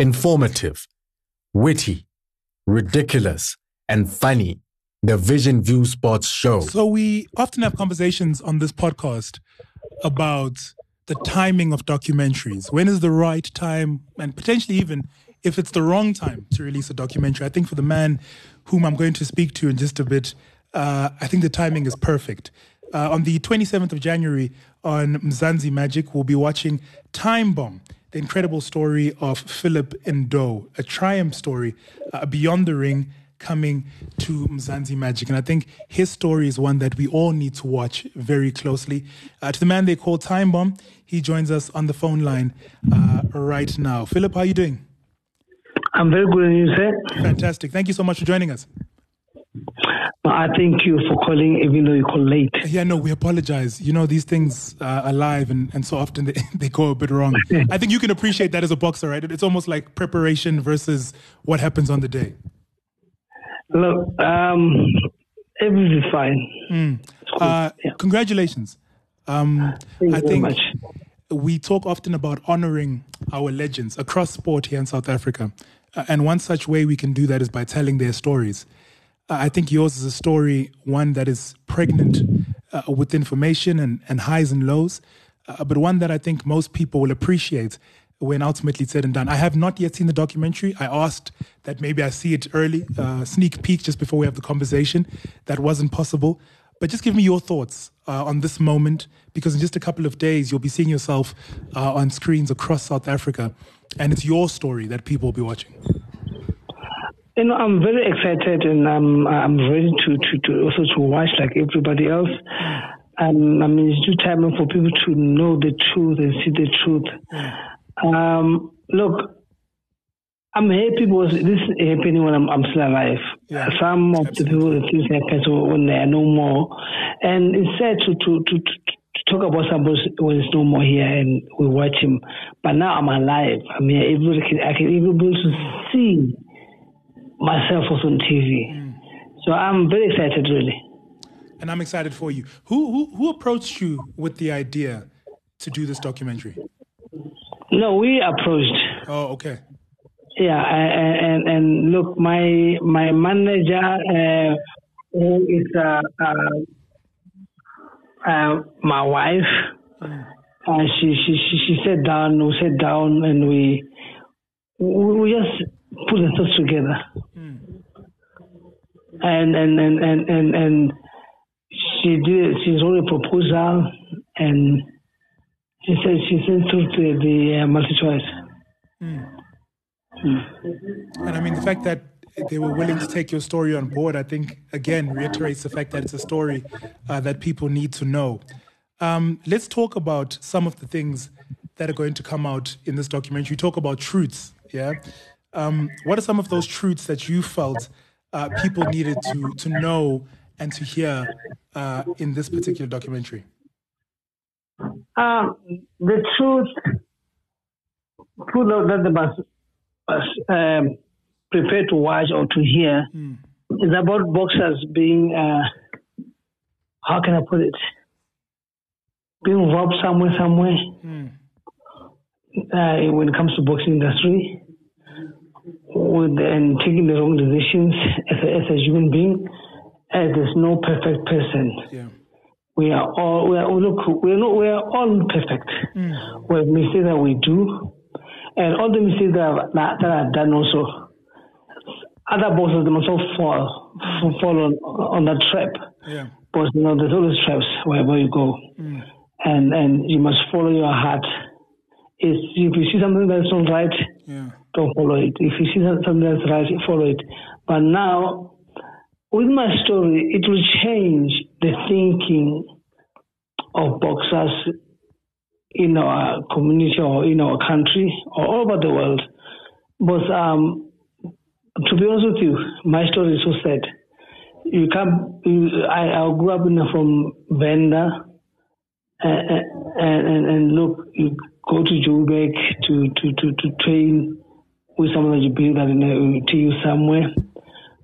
informative, witty, ridiculous, and funny. The Vision View Sports Show. So we often have conversations on this podcast about the timing of documentaries. When is the right time, and potentially even if it's the wrong time to release a documentary? I think for the man whom I'm going to speak to in just a bit, uh, I think the timing is perfect. Uh, on the 27th of January on Mzansi Magic, we'll be watching Time Bomb, the incredible story of Philip Ndou, a triumph story uh, beyond the ring coming to Mzansi Magic. And I think his story is one that we all need to watch very closely. Uh, to the man they call Time Bomb, he joins us on the phone line uh, right now. Philip, how are you doing? I'm very good, and you, sir? Fantastic. Thank you so much for joining us. I thank you for calling, even though you call late. Yeah, no, we apologize. You know, these things uh, are live, and, and so often they, they go a bit wrong. I think you can appreciate that as a boxer, right? It's almost like preparation versus what happens on the day. Look, um, everything's fine. Mm. Uh, yeah. Congratulations. Um, I think much. we talk often about honoring our legends across sport here in South Africa. Uh, and one such way we can do that is by telling their stories. I think yours is a story, one that is pregnant uh, with information and, and highs and lows, uh, but one that I think most people will appreciate when ultimately said and done. I have not yet seen the documentary. I asked that maybe I see it early, uh, sneak peek just before we have the conversation. That wasn't possible. But just give me your thoughts uh, on this moment, because in just a couple of days, you'll be seeing yourself uh, on screens across South Africa, and it's your story that people will be watching. You know, I'm very excited, and I'm I'm ready to, to, to also to watch like everybody else. Um, I mean, it's too time for people to know the truth and see the truth. Um, look, I'm happy because this is happening when I'm, I'm still alive. Yeah, Some of the people, the things happen when they are no more. And it's sad to, to, to, to talk about somebody when it's no more here and we watch him. But now I'm alive. I mean, everybody can, I can even be able to see myself was on TV. So I'm very excited, really. And I'm excited for you. Who, who, who approached you with the idea to do this documentary? No, we approached. Oh, okay. Yeah, and, and, and look, my my manager, uh, who is uh, uh, uh, my wife, uh, she, she she she sat down. We sat down and we we just put the thoughts together. And, and and and and and she did. She wrote a proposal, and she said she sent through to the uh, MultiChoice. And I mean, the fact that they were willing to take your story on board, I think, again, reiterates the fact that it's a story uh, that people need to know. Um, let's talk about some of the things that are going to come out in this documentary. You talk about truths, yeah? Um, what are some of those truths that you felt uh, people needed to, to know and to hear uh, in this particular documentary? Um, the truth, people that they must um, prepared to watch or to hear Mm. is about boxers being, uh, how can I put it, being robbed somewhere, somewhere Mm. uh, when it comes to boxing industry, with and taking the wrong decisions as a, as a human being. As there's no perfect person. Yeah. We are all we are look we are not we are all perfect. Hmm. We have mistakes that we do, and all the mistakes that are, that, that are done also. Other bosses all fall fall on on that trap. Yeah. But you know there's always traps wherever you go, hmm. and and you must follow your heart. If if you see something that's not right, Yeah. Don't follow it. If you see something that's right, follow it. But now, with my story, it will change the thinking of boxers in our community or in our country or all over the world. But um, to be honest with you, my story is so sad. You you, I, I grew up in from Venda, and, and, and look, you go to Joburg to, to, to, to train with someone that you believe that will take you somewhere.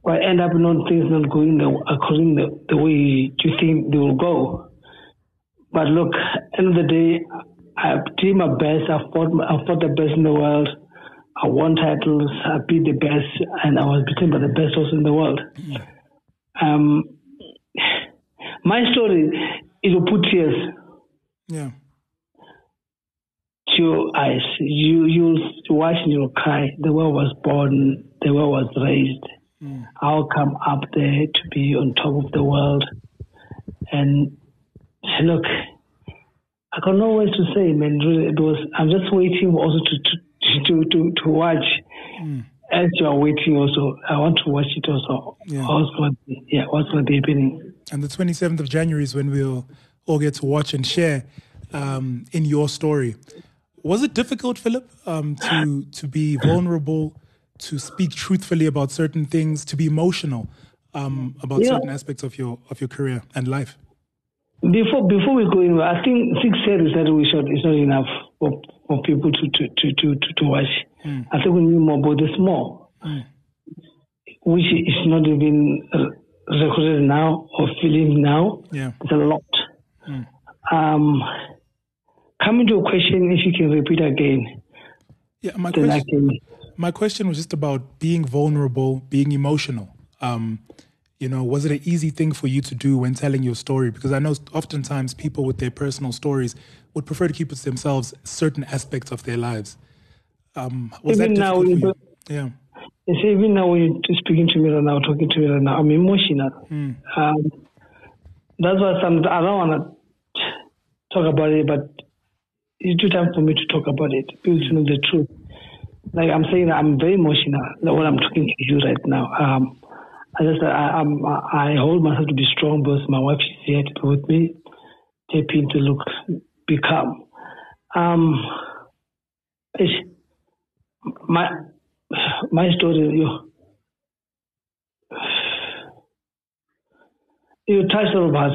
But end up not things not going the, according the, the way you think they will go. But look, end of the day, I did my best. I fought, I fought the best in the world. I won titles, I beat the best, and I was beaten by the best also in the world. Um, my story, it will put tears Yeah. Your eyes. You you'll watch you'll cry. The world was born, the world was raised. I'll come up there to be on top of the world. And look, I got no words to say, man. Really, it was. I'm just waiting also to to to to, watch. As you are waiting, also, I want to watch it also. Yeah. What's going, yeah, what's going to be happening? And the 27th of January is when we'll all get to watch and share um, in your story. Was it difficult, Philip, um, to to be vulnerable, to speak truthfully about certain things, to be emotional um, about Yeah. certain aspects of your of your career and life? Before before we go in, I think six series that we shot is not enough for, for people to to, to, to, to, watch. I think we need more, but it's more, which is not even recorded now or filmed now. Yeah. It's a lot. Um, coming to a question, if you can repeat again, Yeah. My question, can. my question was just about being vulnerable, being emotional. Um, you know, was it an easy thing for you to do when telling your story? Because I know oftentimes people with their personal stories would prefer to keep it to themselves certain aspects of their lives. Um, was Even that now, difficult for you- you? Yeah. See, even now when you're speaking to me right now, talking to me right now, I'm emotional. Um, that's why some I don't want to talk about it, but it's too time for me to talk about it. People to know the truth. Like I'm saying, I'm very emotional. Like when I'm talking to you right now, um, I just I, I'm, I hold myself to be strong because my wife is here to be with me, taking to look, be calm. Um, it's, my my story, you you touch a lot of.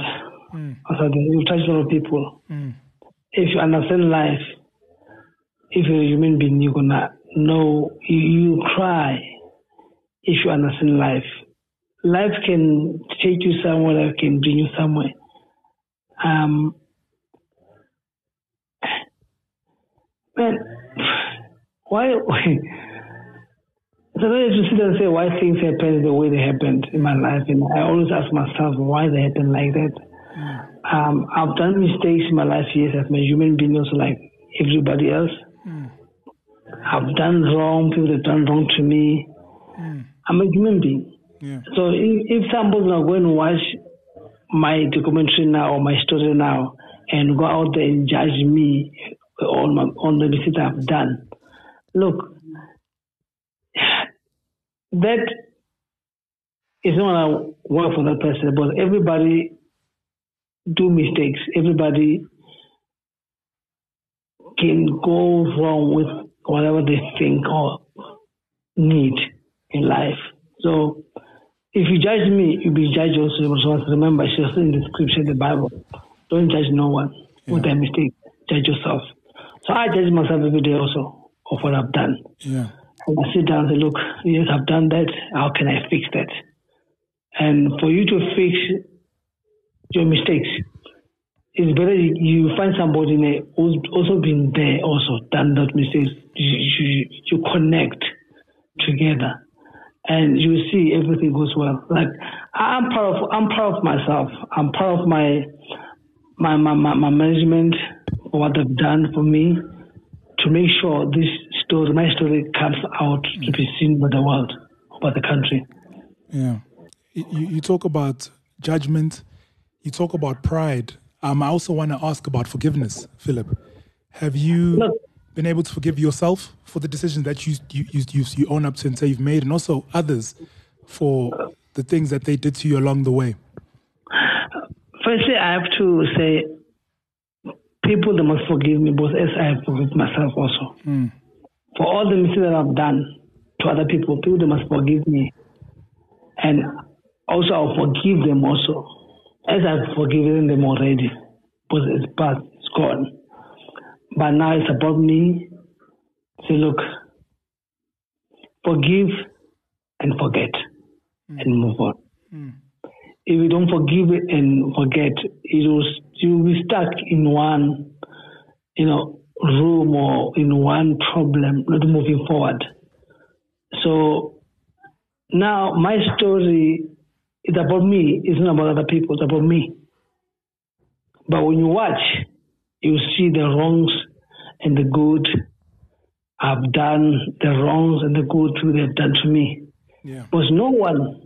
I said, you touch a lot of people. If you understand life, if you're a human being, you're gonna know. You, you cry if you understand life. Life can take you somewhere, life can bring you somewhere. Um, man, why? So I used to sit and say why things happen the way they happened in my life, and I always ask myself why they happen like that. Um, I've done mistakes in my life, yes, as a human being, also like everybody else. I've done wrong, people have done wrong to me. I'm a human being. Yeah. So if, if somebody's not going to watch my documentary now or my story now and go out there and judge me on, my, on the mistakes I've done, look, that is not going to work for that person, but everybody do mistakes. Everybody can go wrong with whatever they think or need in life. So if you judge me, you'll be judged also. Remember, it's just in the scripture, the Bible. Don't judge no one with their mistake. Judge yourself. So I judge myself every day also of what I've done. Yeah. And I sit down and say, look, yes, I've done that. How can I fix that? And for you to fix your mistakes, it's better you, find somebody who's also been there, also done that mistakes. You, you, you connect together, and you see everything goes well. Like I'm proud of I'm proud of myself. I'm proud of my my my, my, my management for what they've done for me to make sure this story, my story, comes out to be seen by the world, by the country. Yeah. You, you talk about judgment, you talk about pride. Um, I also want to ask about forgiveness, Philip. Have you Look. been able to forgive yourself for the decisions that you, you, you, you, own up to and say you've made, and also others for the things that they did to you along the way? Firstly, I have to say, people they must forgive me, both as I have forgiven myself also. For all the mistakes that I've done to other people, people they must forgive me, and also I'll forgive them also, as I've forgiven them already, because it's past, it's gone. But now it's about me. Say, look, forgive and forget, and hmm. move on hmm. if you don't forgive and forget, it will you will be stuck in one, you know, room or in one problem, not moving forward. So now my story is about me. It's not about other people. It's about me. But when you watch, you see the wrongs and the good I've done, the wrongs and the good they've done to me. Yeah. Because no one,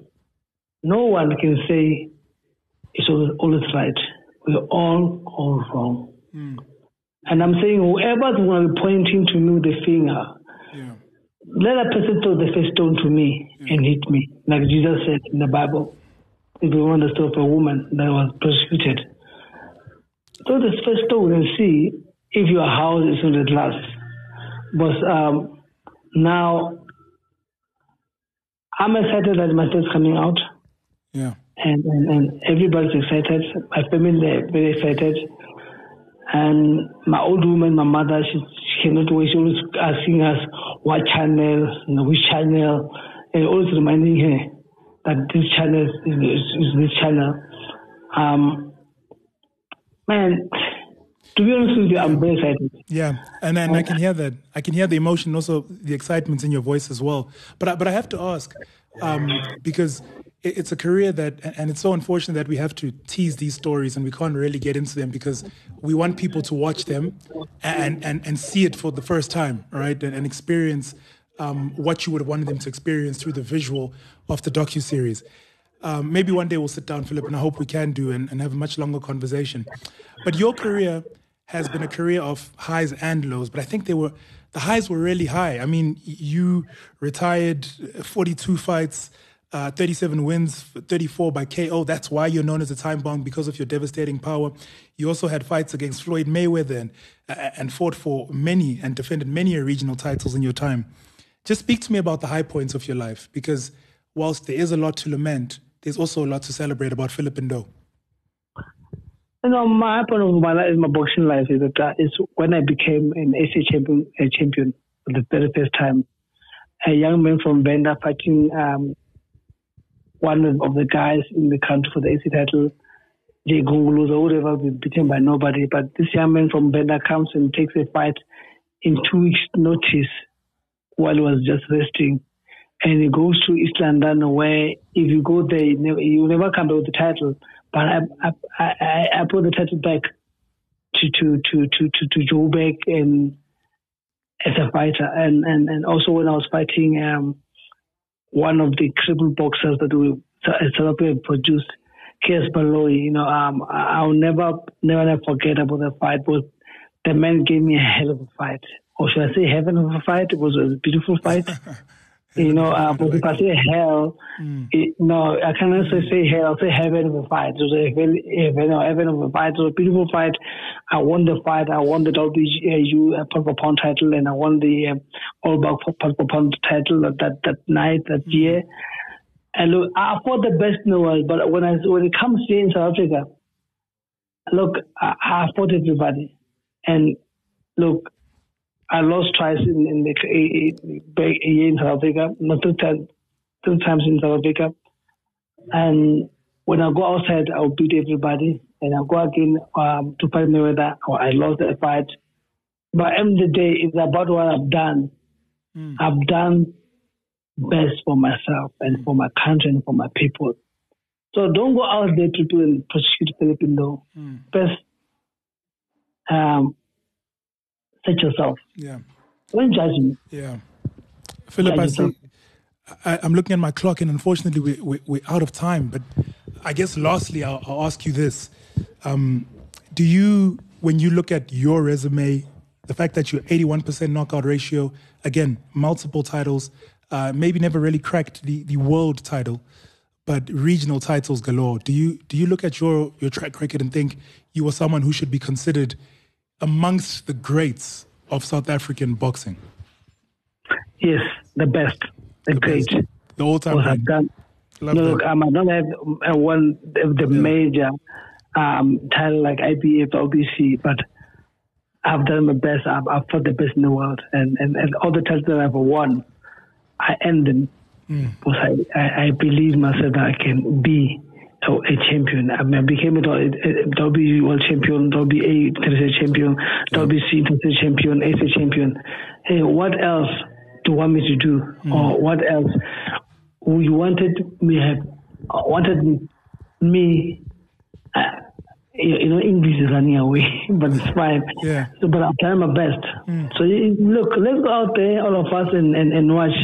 no one can say it's always, always right. We're all all wrong. Mm. And I'm saying whoever's going to be pointing to me with the finger, Yeah. let a person throw the first stone to me and hit me, like Jesus said in the Bible. If you want to stop a woman that was persecuted, So the first stone and see if your house is on the glass. But um, now, I'm excited that my son's coming out, Yeah. and, and, and everybody's excited. My family they're very excited. And my old woman, my mother, she, she cannot wait. She always asking us what channel, you know, which channel, and always reminding her that this channel is, is, is this channel. Um, man, to be honest with you, I'm very excited. Yeah, and and I can hear that. I can hear the emotion, also the excitement in your voice as well. But I, but I have to ask, um, because it, it's a career that, and it's so unfortunate that we have to tease these stories and we can't really get into them because we want people to watch them and and and see it for the first time, right? And, and experience um, what you would have wanted them to experience through the visual of the docu series. Um, maybe one day we'll sit down, Philip, and I hope we can do and, and have a much longer conversation. But your career has been a career of highs and lows, but I think they were the highs were really high. I mean, you retired 42 fights, uh, 37 wins, 34 by KO. That's why you're known as a time bomb because of your devastating power. You also had fights against Floyd Mayweather and, uh, and fought for many and defended many regional titles in your time. Just speak to me about the high points of your life because whilst there is a lot to lament, there's also a lot to celebrate about Philip Ndou. You know, my point of my life, my boxing life is that is when I became an AC champion, a champion for the very first time. A young man from Venda fighting um, one of the guys in the country for the AC title, Jay Gunguluza, who would ever be beaten by nobody. But this young man from Venda comes and takes a fight in two weeks' notice while he was just resting. And he goes to East London, where if you go there, you never, come back with the title. But I, I, I, I brought the title back to to to to to, to Joburg and as a fighter, and, and and also when I was fighting um, one of the crippled boxers that we South Africa produced, Cassius Baloyi, you know, um, I'll never never never forget about the fight. But the man gave me a hell of a fight, or should I say, heaven of a fight? It was a beautiful fight. You know, uh, but if I say hell, it, no, I cannot say, say hell. I'll say heaven of a fight. It was a heaven, heaven, heaven of a fight. It was a beautiful fight. I won the fight. I won the WBU uh, for pound title, and I won the um, All pound for pound title that, that night that year. And look, I fought the best in the world, but when I when it comes here in South Africa, look, I, I fought everybody, and look, I lost twice in, in the a year in South Africa, not two times, two times in South Africa. And when I go outside, I'll beat everybody. And I go again um, to fight Mayweather. Or I lost the fight. But end of the day, it's about what I've done. Mm. I've done best for myself and for my country and for my people. So don't go out there to do and prosecute Filipino. Mm. Best um, set yourself. Yeah. Judge me. Yeah. Philip, I see. I, I'm looking at my clock, and unfortunately, we, we, we're out of time. But I guess, lastly, I'll, I'll ask you this: um, Do you, when you look at your resume, the fact that you're 81% knockout ratio, again, multiple titles, uh, maybe never really cracked the, the world title, but regional titles galore. Do you do you look at your your track record and think you were someone who should be considered amongst the greats of South African boxing? Yes, the best, the, The great. best. The all-time great. I've done. Love no, that. look, I might not have uh, won the, the major um, title like IBF, WBC, but I've done my best. I've, I've fought the best in the world, and, and, and all the titles that I've won, I end them Hmm. because I, I, I believe myself that I can be a champion. I, mean, I became a, WB world champion, WBA international champion, WBC international champion, ASA champion. Hey, what else do you want me to do? Mm. Or what else? You wanted me have wanted me. Uh, you know, English is running away, but it's fine. Yeah. So, but I'm trying my best. Mm. So look, let's go out there, all of us, and, and, and watch.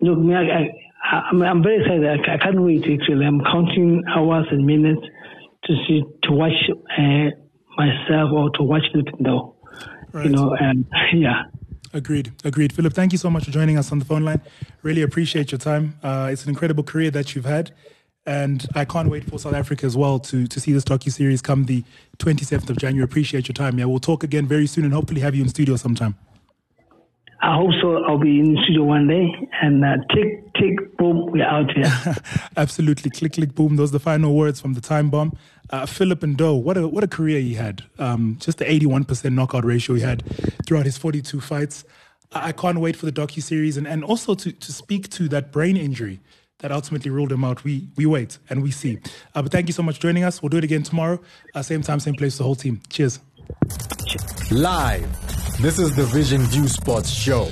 Look, me, I, I I'm, I'm very excited. I, I, can't wait. Actually, I'm counting hours and minutes to see to watch uh, myself or to watch Nintendo. Right. You know, and yeah. Agreed. Agreed. Philip, thank you so much for joining us on the phone line. Really appreciate your time. Uh, it's an incredible career that you've had. And I can't wait for South Africa as well to, to see this docu-series come the 27th of January. Appreciate your time. Yeah, we'll talk again very soon and hopefully have you in studio sometime. I hope so. I'll be in the studio one day and uh, tick, tick, boom, we're out here. Absolutely. Click, click, boom. Those are the final words from the time bomb. Uh, Philip Ndou, what a, what a career he had. Um, just the 81% knockout ratio he had throughout his 42 fights. I can't wait for the docu-series and, and also to, to speak to that brain injury that ultimately ruled him out. We, we wait and we see. Uh, but thank you so much for joining us. We'll do it again tomorrow. Uh, same time, same place, the whole team. Cheers. Live. This is the Vision View Sports Show.